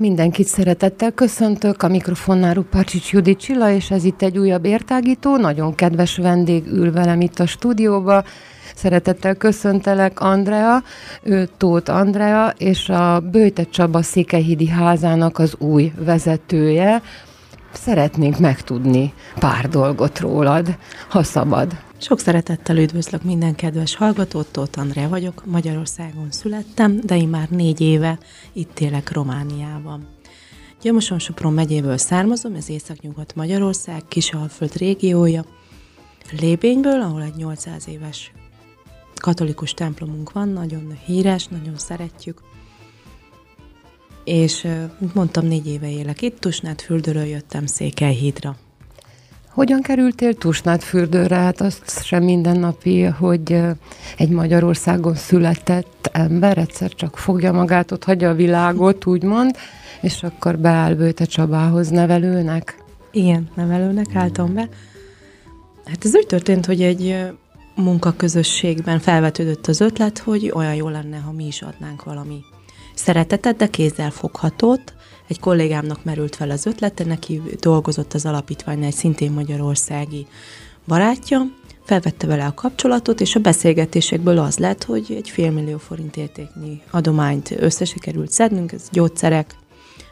Mindenkit szeretettel köszöntök, a mikrofonnál Rupácsics Judit Csilla, és ez itt egy újabb értágító, nagyon kedves vendég ül velem itt a stúdióba. Szeretettel köszöntelek Andrea, ő Tóth Andrea, és a Bőte Csaba Székelyhídi házának az új vezetője. Szeretnénk megtudni pár dolgot rólad, ha szabad. Sok szeretettel üdvözlök minden kedves hallgatót, Tóth Andrea vagyok, Magyarországon születtem, de én már négy éve itt élek Romániában. Gyömoson-Sopron megyéből származom, ez Északnyugat Magyarország, Kisalföld régiója, Lébényből, ahol egy 800 éves katolikus templomunk van, nagyon híres, nagyon szeretjük. És, mint mondtam, négy éve élek itt, Tusnádfürdőről jöttem Székelyhídra. Hogyan kerültél Tusnádfürdőre? Hát azt sem mindennapi, hogy egy Magyarországon született ember egyszer csak fogja magát, ott hagyja a világot, úgymond, és akkor beáll Bőte Csabához nevelőnek? Igen, nevelőnek álltam be. Hát ez úgy történt, hogy egy munkaközösségben felvetődött az ötlet, hogy olyan jó lenne, ha mi is adnánk valami szeretetet, de kézzel foghatót. Egy kollégámnak merült fel az ötlete, neki dolgozott az alapítványnál egy szintén magyarországi barátja, felvette vele a kapcsolatot, és a beszélgetésekből az lett, hogy egy félmillió forint értéknyi adományt összesikerült szednünk, ez gyógyszerek,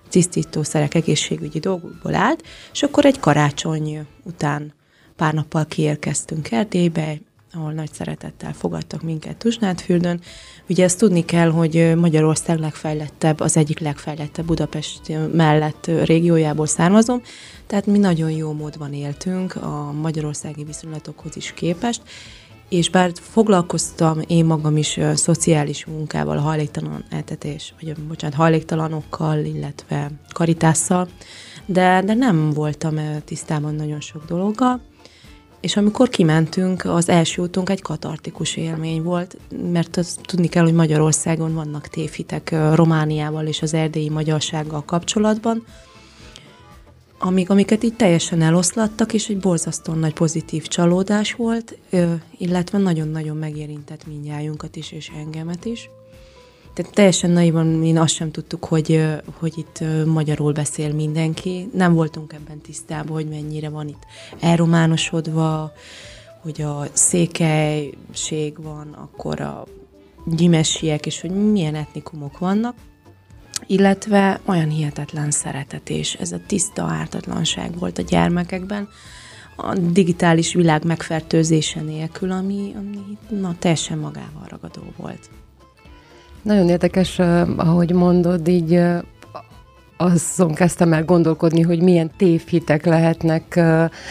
tisztítószerek, egészségügyi dolgokból állt, és akkor egy karácsony után pár nappal kiérkeztünk Erdélybe, ahol nagy szeretettel fogadtak minket Tusnádfürdőn. Ugye ezt tudni kell, hogy Magyarország legfejlettebb, az egyik legfejlettebb Budapest mellett régiójából származom, tehát mi nagyon jó módban éltünk a magyarországi viszonylatokhoz is képest, és bár foglalkoztam én magam is szociális munkával, hajléktalan eltetés, vagy bocsánat, hajléktalanokkal, illetve karitásszal, de, de nem voltam tisztában nagyon sok dologgal, és amikor kimentünk, az első útunk egy katartikus élmény volt, mert azt tudni kell, hogy Magyarországon vannak tévhitek Romániával és az erdélyi magyarsággal kapcsolatban, amik, amiket így teljesen eloszlattak, és egy borzasztóan nagy pozitív csalódás volt, illetve nagyon-nagyon megérintett mindjájunkat is, és engemet is. Tehát teljesen naivan mi azt sem tudtuk, hogy, hogy itt magyarul beszél mindenki. Nem voltunk ebben tisztában, hogy mennyire van itt elrománosodva, hogy a székelység van, akkor a gyimesiek, és hogy milyen etnikumok vannak illetve olyan hihetetlen szeretet és ez a tiszta ártatlanság volt a gyermekekben, a digitális világ megfertőzése nélkül, ami, ami na, teljesen magával ragadó volt. Nagyon érdekes, ahogy mondod, így azon kezdtem el gondolkodni, hogy milyen tévhitek lehetnek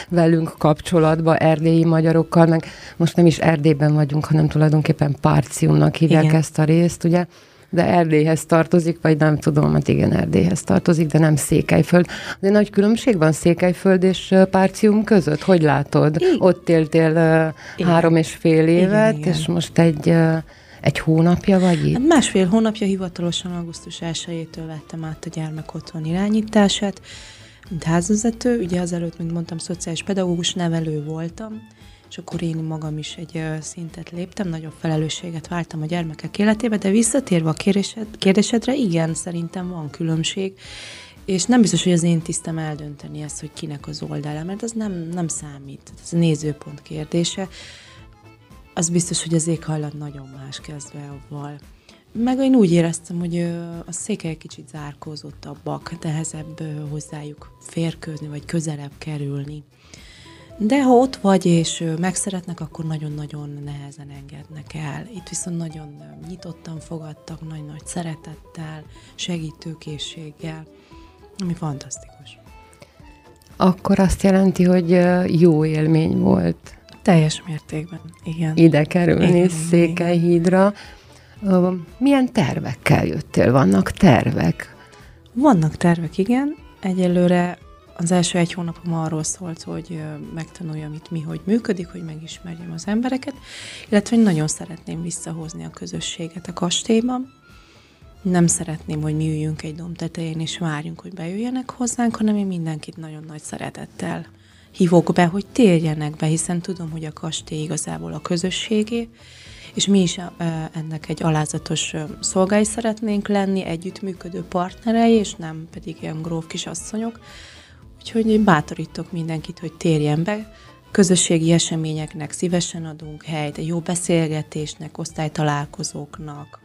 velünk kapcsolatba erdélyi magyarokkal, meg most nem is Erdélyben vagyunk, hanem tulajdonképpen Párciumnak hívják igen. ezt a részt, ugye? de Erdélyhez tartozik, vagy nem tudom, hát igen, Erdélyhez tartozik, de nem Székelyföld. De nagy különbség van Székelyföld és Párcium között? Hogy látod? Igen. Ott éltél igen. három és fél évet, igen, igen. és most egy egy hónapja vagy itt? Hát másfél hónapja hivatalosan augusztus 1 vettem át a gyermek otthon irányítását, mint házvezető. Ugye azelőtt, mint mondtam, szociális pedagógus nevelő voltam, és akkor én magam is egy szintet léptem, nagyobb felelősséget váltam a gyermekek életébe, de visszatérve a kérdésed, kérdésedre, igen, szerintem van különbség, és nem biztos, hogy az én tisztem eldönteni ezt, hogy kinek az oldala, mert az nem, nem számít, ez a nézőpont kérdése az biztos, hogy az éghajlat nagyon más kezdve avval. Meg én úgy éreztem, hogy a székely kicsit zárkózottabbak, nehezebb hozzájuk férkőzni, vagy közelebb kerülni. De ha ott vagy, és megszeretnek, akkor nagyon-nagyon nehezen engednek el. Itt viszont nagyon nyitottan fogadtak, nagy-nagy szeretettel, segítőkészséggel, ami fantasztikus. Akkor azt jelenti, hogy jó élmény volt teljes mértékben, igen. Ide kerülni igen, Székelyhídra. Milyen tervekkel jöttél? Vannak tervek? Vannak tervek, igen. Egyelőre az első egy hónapom arról szólt, hogy megtanuljam itt mi, hogy működik, hogy megismerjem az embereket, illetve hogy nagyon szeretném visszahozni a közösséget a kastélyban. Nem szeretném, hogy mi üljünk egy domb tetején, és várjunk, hogy bejöjjenek hozzánk, hanem én mindenkit nagyon nagy szeretettel hívok be, hogy térjenek be, hiszen tudom, hogy a kastély igazából a közösségé, és mi is ennek egy alázatos szolgái szeretnénk lenni, együttműködő partnerei, és nem pedig ilyen gróf kisasszonyok. Úgyhogy én bátorítok mindenkit, hogy térjen be, közösségi eseményeknek szívesen adunk helyt, egy jó beszélgetésnek, osztálytalálkozóknak.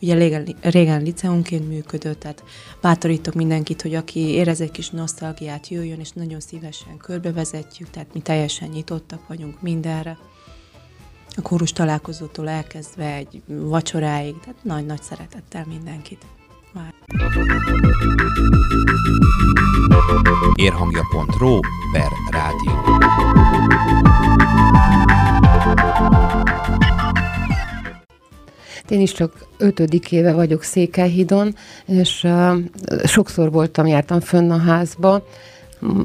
Ugye régen, régen liceumként működött, tehát bátorítok mindenkit, hogy aki érez egy kis nosztalgiát, jöjjön, és nagyon szívesen körbevezetjük, tehát mi teljesen nyitottak vagyunk mindenre a kórus találkozótól elkezdve egy vacsoráig, tehát nagy-nagy szeretettel mindenkit. Vár. Érhangja.ro per rádió. Én is csak ötödik éve vagyok Székelyhidon, és uh, sokszor voltam, jártam fönn a házba,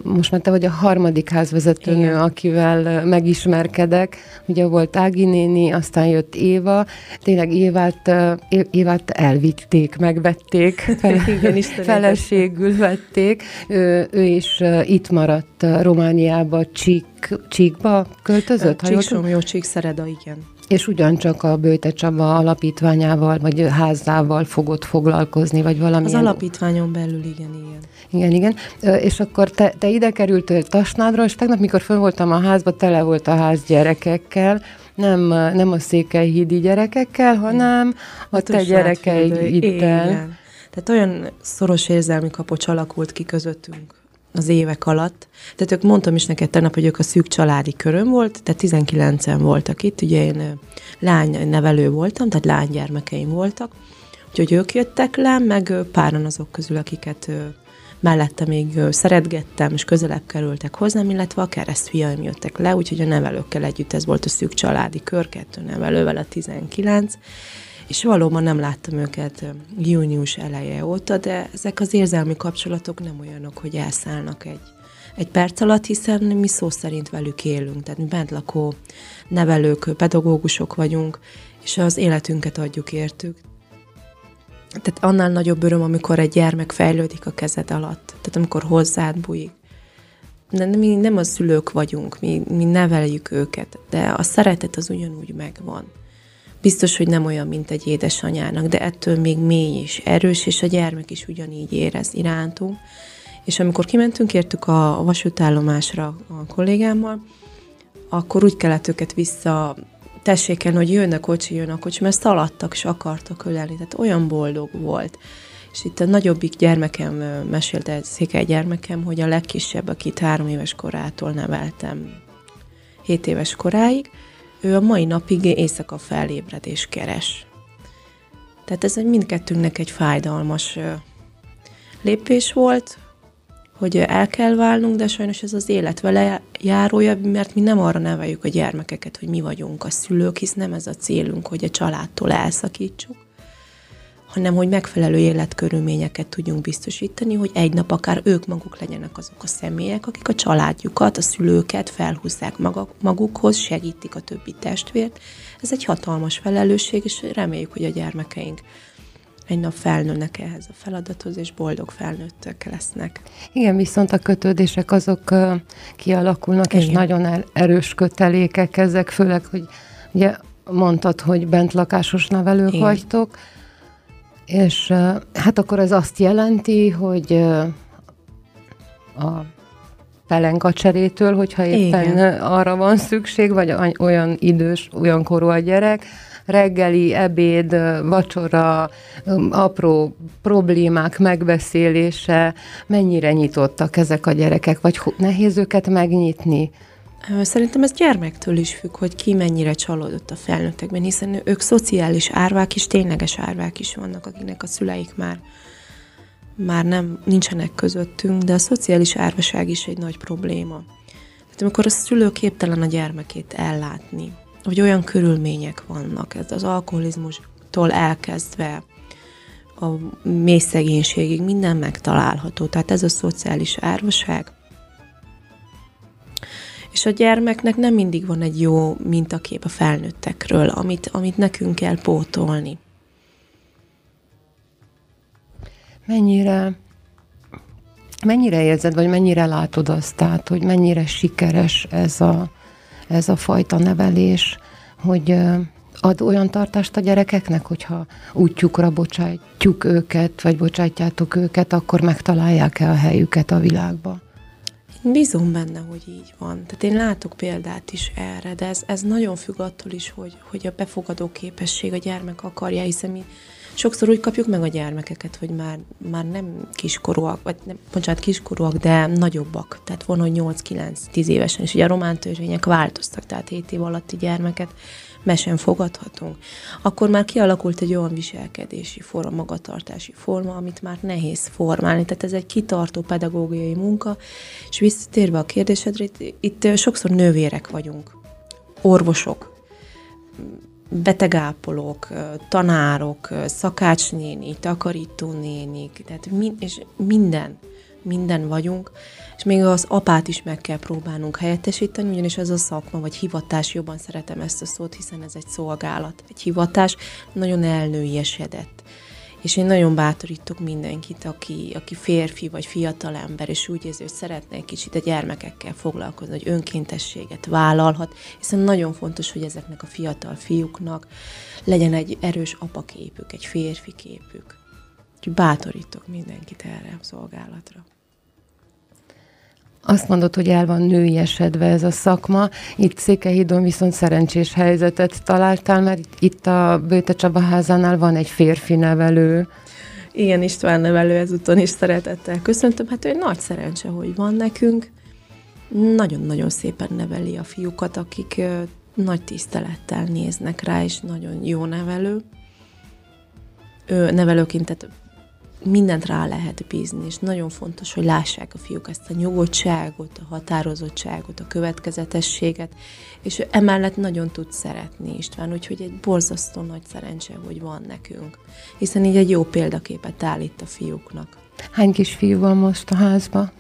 most már te vagy a harmadik házvezetőnő, Igen. akivel megismerkedek. Ugye volt Ági néni, aztán jött Éva. Tényleg Évát, Évát elvitték, megvették, fele, Igen, feleségül vették. Ő, ő is itt maradt Romániába, Csík, Csíkba költözött? Csíksomjó, Csíkszereda, igen és ugyancsak a Bőte Csaba alapítványával, vagy házával fogott foglalkozni, vagy valami. Az alapítványon belül, igen, igen. Igen, igen. És akkor te, te ide kerültél Tasnádról, és tegnap, mikor fönn voltam a házba, tele volt a ház gyerekekkel, nem, nem a székelyhídi gyerekekkel, hanem a, a te gyerekeid itt. Tehát olyan szoros érzelmi kapocs alakult ki közöttünk az évek alatt. Tehát ők mondtam is neked tegnap, hogy ők a szűk családi köröm volt, tehát 19-en voltak itt, ugye én lány nevelő voltam, tehát lánygyermekeim voltak, úgyhogy ők jöttek le, meg páran azok közül, akiket mellette még szeretgettem, és közelebb kerültek hozzám, illetve a keresztfiaim jöttek le, úgyhogy a nevelőkkel együtt ez volt a szűk családi kör, kettő nevelővel a 19, és valóban nem láttam őket június eleje óta, de ezek az érzelmi kapcsolatok nem olyanok, hogy elszállnak egy, egy perc alatt, hiszen mi szó szerint velük élünk, tehát mi bentlakó nevelők, pedagógusok vagyunk, és az életünket adjuk értük. Tehát annál nagyobb öröm, amikor egy gyermek fejlődik a kezed alatt, tehát amikor hozzád bújik. De mi nem a szülők vagyunk, mi, mi neveljük őket, de a szeretet az ugyanúgy megvan. Biztos, hogy nem olyan, mint egy édesanyának, de ettől még mély és erős, és a gyermek is ugyanígy érez irántunk. És amikor kimentünk, értük a vasútállomásra a kollégámmal, akkor úgy kellett őket vissza tesséken, hogy jön a kocsi, jön a kocsi, mert szaladtak és akartak ölelni, tehát olyan boldog volt. És itt a nagyobbik gyermekem mesélte, székely gyermekem, hogy a legkisebb, akit három éves korától neveltem, hét éves koráig, ő a mai napig éjszaka felébred és keres. Tehát ez egy mindkettőnknek egy fájdalmas lépés volt, hogy el kell válnunk, de sajnos ez az élet vele járója, mert mi nem arra neveljük a gyermekeket, hogy mi vagyunk a szülők, hisz nem ez a célunk, hogy a családtól elszakítsuk, hanem hogy megfelelő életkörülményeket tudjunk biztosítani, hogy egy nap akár ők maguk legyenek azok a személyek, akik a családjukat, a szülőket felhúzzák magukhoz, segítik a többi testvért. Ez egy hatalmas felelősség, és reméljük, hogy a gyermekeink egy nap felnőnek ehhez a feladathoz, és boldog felnőttek lesznek. Igen, viszont a kötődések azok kialakulnak, Igen. és nagyon erős kötelékek ezek, főleg, hogy ugye mondtad, hogy bent lakásos nevelők Igen. vagytok, és hát akkor ez azt jelenti, hogy a pelenka cserétől, hogyha éppen Igen. arra van szükség, vagy olyan idős, olyan korú a gyerek, reggeli, ebéd, vacsora, apró problémák megbeszélése, mennyire nyitottak ezek a gyerekek, vagy nehéz őket megnyitni? Szerintem ez gyermektől is függ, hogy ki mennyire csalódott a felnőttekben, hiszen ők szociális árvák is, tényleges árvák is vannak, akiknek a szüleik már már nem nincsenek közöttünk, de a szociális árvaság is egy nagy probléma. Tehát amikor a szülő képtelen a gyermekét ellátni, vagy olyan körülmények vannak, ez az alkoholizmus családoktól elkezdve a mély szegénységig minden megtalálható. Tehát ez a szociális árvaság. És a gyermeknek nem mindig van egy jó mintakép a felnőttekről, amit, amit nekünk kell pótolni. Mennyire, mennyire érzed, vagy mennyire látod azt, tehát, hogy mennyire sikeres ez a, ez a fajta nevelés, hogy ad olyan tartást a gyerekeknek, hogyha útjukra bocsátjuk őket, vagy bocsátjátok őket, akkor megtalálják-e a helyüket a világba? Bízom benne, hogy így van. Tehát én látok példát is erre, de ez, ez nagyon függ attól is, hogy, hogy a befogadó képesség a gyermek akarja, hiszen mi sokszor úgy kapjuk meg a gyermekeket, hogy már, már nem kiskorúak, vagy nem, bocsánat, kiskorúak, de nagyobbak. Tehát van, hogy 8-9-10 évesen, és ugye a román törvények változtak, tehát 7 év alatti gyermeket mesen fogadhatunk, akkor már kialakult egy olyan viselkedési forma, magatartási forma, amit már nehéz formálni. Tehát ez egy kitartó pedagógiai munka, és visszatérve a kérdésedre, itt, itt sokszor nővérek vagyunk, orvosok, betegápolók, tanárok, szakácsnéni, takarítónénik, tehát min, és minden, minden vagyunk, és még az apát is meg kell próbálnunk helyettesíteni, ugyanis ez a szakma, vagy hivatás, jobban szeretem ezt a szót, hiszen ez egy szolgálat, egy hivatás, nagyon elnőiesedett. És én nagyon bátorítok mindenkit, aki, aki férfi vagy fiatal ember, és úgy érzi, hogy szeretne egy kicsit a gyermekekkel foglalkozni, hogy önkéntességet vállalhat, hiszen nagyon fontos, hogy ezeknek a fiatal fiúknak legyen egy erős apaképük, egy férfi képük. Úgyhogy bátorítok mindenkit erre a szolgálatra. Azt mondod, hogy el van női esedve ez a szakma. Itt Székelyhídon viszont szerencsés helyzetet találtál, mert itt a Bőte Csaba házánál van egy férfi nevelő. Igen, István nevelő ezúton is szeretettel köszöntöm. Hát egy nagy szerencse, hogy van nekünk. Nagyon-nagyon szépen neveli a fiúkat, akik nagy tisztelettel néznek rá, és nagyon jó nevelő. Ő nevelőként, tehát mindent rá lehet bízni, és nagyon fontos, hogy lássák a fiúk ezt a nyugodtságot, a határozottságot, a következetességet, és emellett nagyon tud szeretni István, úgyhogy egy borzasztó nagy szerencse, hogy van nekünk, hiszen így egy jó példaképet állít a fiúknak. Hány kisfiú van most a házba?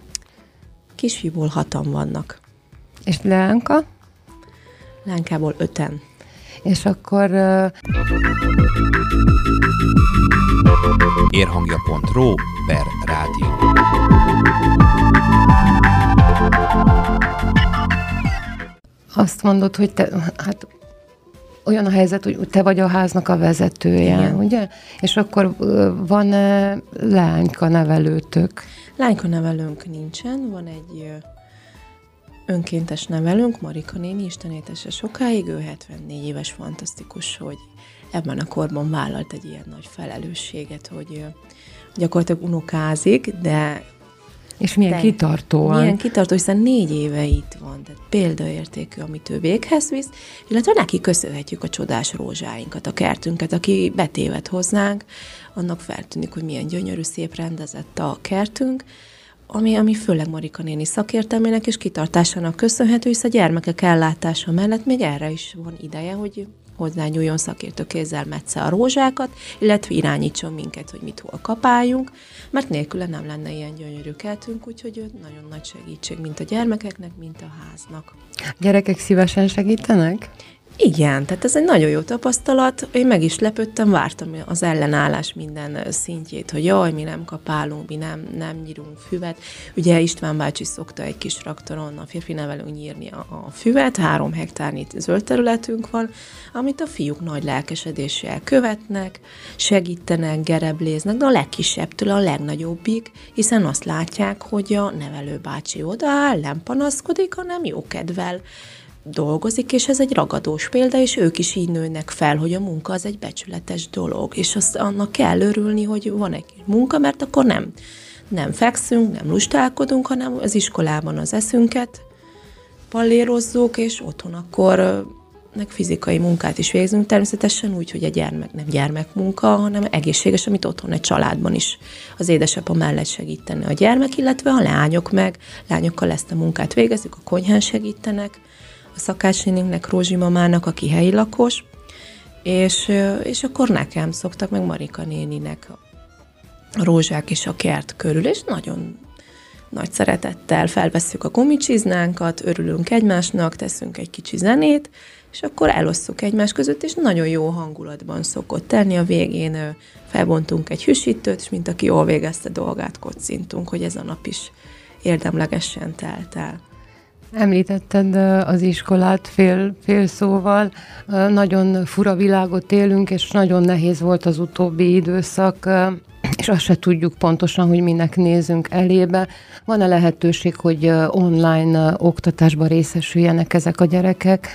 Kisfiúból hatan vannak. És Leánka? Lánkából öten. És akkor... Érhangja.ro per rádió. Azt mondod, hogy te, hát olyan a helyzet, hogy te vagy a háznak a vezetője, Igen. ugye? És akkor van lányka nevelőtök? Lányka nevelőnk nincsen, van egy önkéntes nevelőnk, Marika néni, Isten étese sokáig, ő 74 éves, fantasztikus, hogy ebben a korban vállalt egy ilyen nagy felelősséget, hogy gyakorlatilag unokázik, de és milyen de, kitartóan. Milyen kitartó, hiszen négy éve itt van, tehát példaértékű, amit ő véghez visz, illetve neki köszönhetjük a csodás rózsáinkat, a kertünket, aki betévet hozzánk, annak feltűnik, hogy milyen gyönyörű, szép rendezett a kertünk, ami, ami főleg Marika néni szakértelmének és kitartásának köszönhető, hisz a gyermekek ellátása mellett még erre is van ideje, hogy hozzányúljon szakértő kézzel metsze a rózsákat, illetve irányítson minket, hogy mit hol kapáljunk, mert nélküle nem lenne ilyen gyönyörű keltünk, úgyhogy ő nagyon nagy segítség, mint a gyermekeknek, mint a háznak. Gyerekek szívesen segítenek? Igen, tehát ez egy nagyon jó tapasztalat. Én meg is lepődtem, vártam az ellenállás minden szintjét, hogy jaj, mi nem kapálunk, mi nem, nem nyírunk füvet. Ugye István bácsi szokta egy kis traktoron a férfi nevelünk nyírni a, a füvet, három hektárnyi zöld területünk van, amit a fiúk nagy lelkesedéssel követnek, segítenek, gerebléznek, de a legkisebbtől a legnagyobbig, hiszen azt látják, hogy a nevelő bácsi odaáll, nem panaszkodik, hanem jókedvel dolgozik, és ez egy ragadós példa, és ők is így nőnek fel, hogy a munka az egy becsületes dolog, és azt annak kell örülni, hogy van egy munka, mert akkor nem, nem fekszünk, nem lustálkodunk, hanem az iskolában az eszünket pallérozzuk, és otthon akkor meg fizikai munkát is végzünk, természetesen úgy, hogy a gyermek nem gyermekmunka, hanem egészséges, amit otthon egy családban is az édesapa mellett segíteni a gyermek, illetve a lányok meg, lányokkal ezt a munkát végezzük, a konyhán segítenek, a szakácsnéninknek, Rózsi mamának, aki helyi lakos, És, és akkor nekem szoktak, meg Marika néninek a rózsák és a kert körül, és nagyon nagy szeretettel felvesszük a gumicsiznánkat, örülünk egymásnak, teszünk egy kicsi zenét, és akkor elosszuk egymás között, és nagyon jó hangulatban szokott tenni. A végén felbontunk egy hűsítőt, és mint aki jól végezte dolgát, kocintunk, hogy ez a nap is érdemlegesen telt el. Említetted az iskolát fél, fél szóval. Nagyon fura világot élünk, és nagyon nehéz volt az utóbbi időszak, és azt se tudjuk pontosan, hogy minek nézünk elébe. Van-e lehetőség, hogy online oktatásban részesüljenek ezek a gyerekek?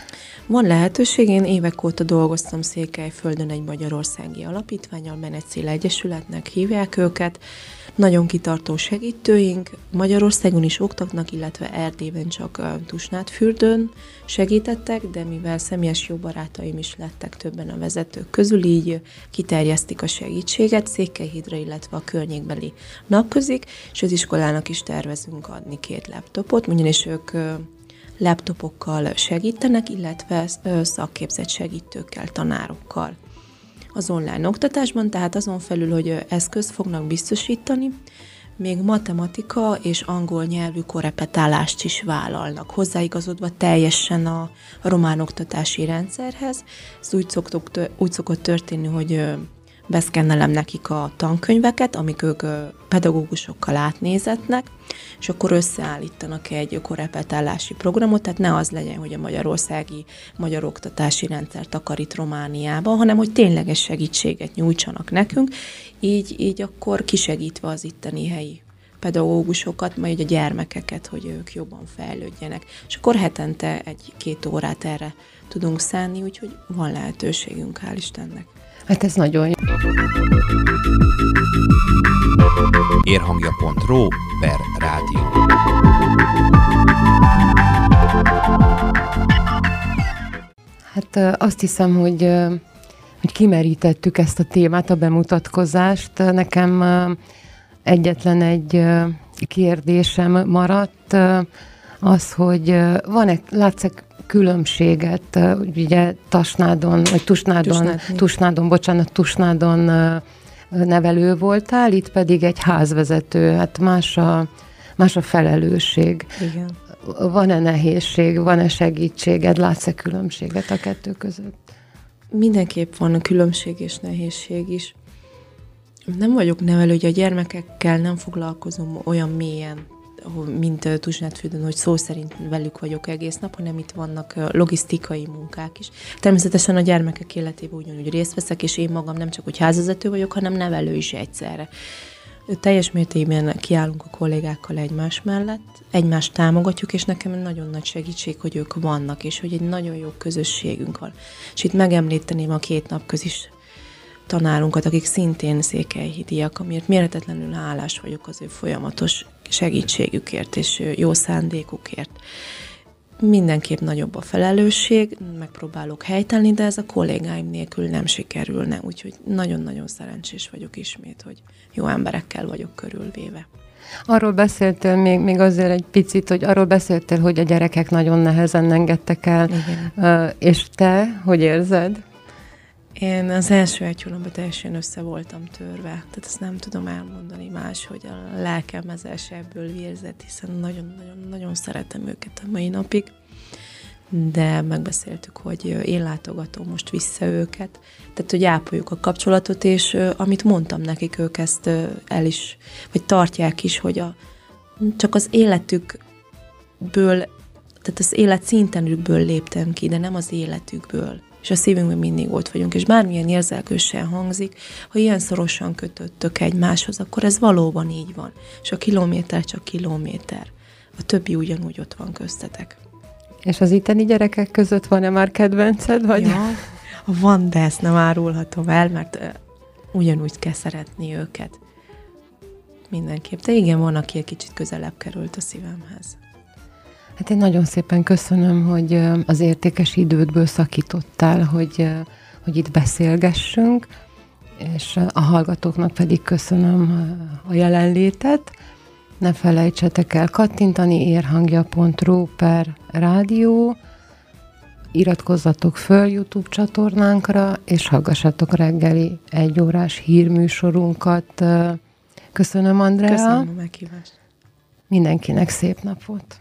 Van lehetőség, én évek óta dolgoztam Székelyföldön egy magyarországi alapítványal, Menecél Egyesületnek hívják őket. Nagyon kitartó segítőink, Magyarországon is oktatnak, illetve Erdélyben csak Tusnádfürdőn segítettek, de mivel személyes jó barátaim is lettek többen a vezetők közül, így kiterjesztik a segítséget Székelyhídra, illetve a környékbeli napközik, és az iskolának is tervezünk adni két laptopot, ugyanis ők laptopokkal segítenek, illetve szakképzett segítőkkel, tanárokkal az online oktatásban, tehát azon felül, hogy eszközt fognak biztosítani, még matematika és angol nyelvű korepetálást is vállalnak, hozzáigazodva teljesen a román oktatási rendszerhez. Ez úgy, szoktuk, úgy szokott történni, hogy beszkennelem nekik a tankönyveket, amik ők pedagógusokkal átnézetnek, és akkor összeállítanak egy korepetálási programot, tehát ne az legyen, hogy a magyarországi magyar oktatási rendszer takarít Romániába, hanem hogy tényleges segítséget nyújtsanak nekünk, így, így akkor kisegítve az itteni helyi pedagógusokat, majd a gyermekeket, hogy ők jobban fejlődjenek. És akkor hetente egy-két órát erre tudunk szánni, úgyhogy van lehetőségünk, hál' Istennek. Hát ez nagyon jó. Érhangja.ro per rádió. Hát azt hiszem, hogy, hogy kimerítettük ezt a témát, a bemutatkozást. Nekem egyetlen egy kérdésem maradt, az, hogy van-e, látsz különbséget, ugye Tasnádon, vagy Tusnádon, Tusnádon, Tusnádon bocsánat, Tusnádon nevelő voltál, itt pedig egy házvezető, hát más a, más a felelősség. Igen. Van-e nehézség, van-e segítséged, látsz-e különbséget a kettő között? Mindenképp van a különbség és nehézség is. Nem vagyok nevelő, hogy a gyermekekkel nem foglalkozom olyan mélyen, mint Tusnádfürdőn, hogy szó szerint velük vagyok egész nap, hanem itt vannak logisztikai munkák is. Természetesen a gyermekek életében ugyanúgy részt veszek, és én magam nem csak hogy házvezető vagyok, hanem nevelő is egyszerre. Teljes mértékben kiállunk a kollégákkal egymás mellett, egymást támogatjuk, és nekem nagyon nagy segítség, hogy ők vannak, és hogy egy nagyon jó közösségünk van. És itt megemlíteném a két nap közis tanárunkat, akik szintén székelyhidiak, amiért méretetlenül hálás vagyok az ő folyamatos segítségükért és jó szándékukért. Mindenképp nagyobb a felelősség, megpróbálok helytelni, de ez a kollégáim nélkül nem sikerülne, úgyhogy nagyon-nagyon szerencsés vagyok ismét, hogy jó emberekkel vagyok körülvéve. Arról beszéltél még, még azért egy picit, hogy arról beszéltél, hogy a gyerekek nagyon nehezen engedtek el, Igen. és te hogy érzed? Én az első egy hónapban teljesen össze voltam törve, tehát ezt nem tudom elmondani más, hogy a lelkem ez ebből vérzett, hiszen nagyon-nagyon-nagyon szeretem őket a mai napig, de megbeszéltük, hogy én látogatom most vissza őket, tehát hogy ápoljuk a kapcsolatot, és amit mondtam nekik, ők ezt el is, vagy tartják is, hogy a, csak az életükből, tehát az élet szintenükből léptem ki, de nem az életükből és a szívünkben mindig ott vagyunk, és bármilyen érzelkősen hangzik, ha ilyen szorosan kötöttök egymáshoz, akkor ez valóban így van. És a kilométer csak kilométer. A többi ugyanúgy ott van köztetek. És az itteni gyerekek között van-e már kedvenced? Vagy? Ja, van, de ezt nem árulhatom el, mert ugyanúgy kell szeretni őket. Mindenképp. De igen, van, aki egy kicsit közelebb került a szívemhez. Hát én nagyon szépen köszönöm, hogy az értékes idődből szakítottál, hogy, hogy itt beszélgessünk, és a hallgatóknak pedig köszönöm a jelenlétet. Ne felejtsetek el kattintani érhangja.ru per rádió, iratkozzatok föl YouTube csatornánkra, és hallgassatok reggeli egyórás hírműsorunkat. Köszönöm, Andrea. Köszönöm a meghívást. Mindenkinek szép napot.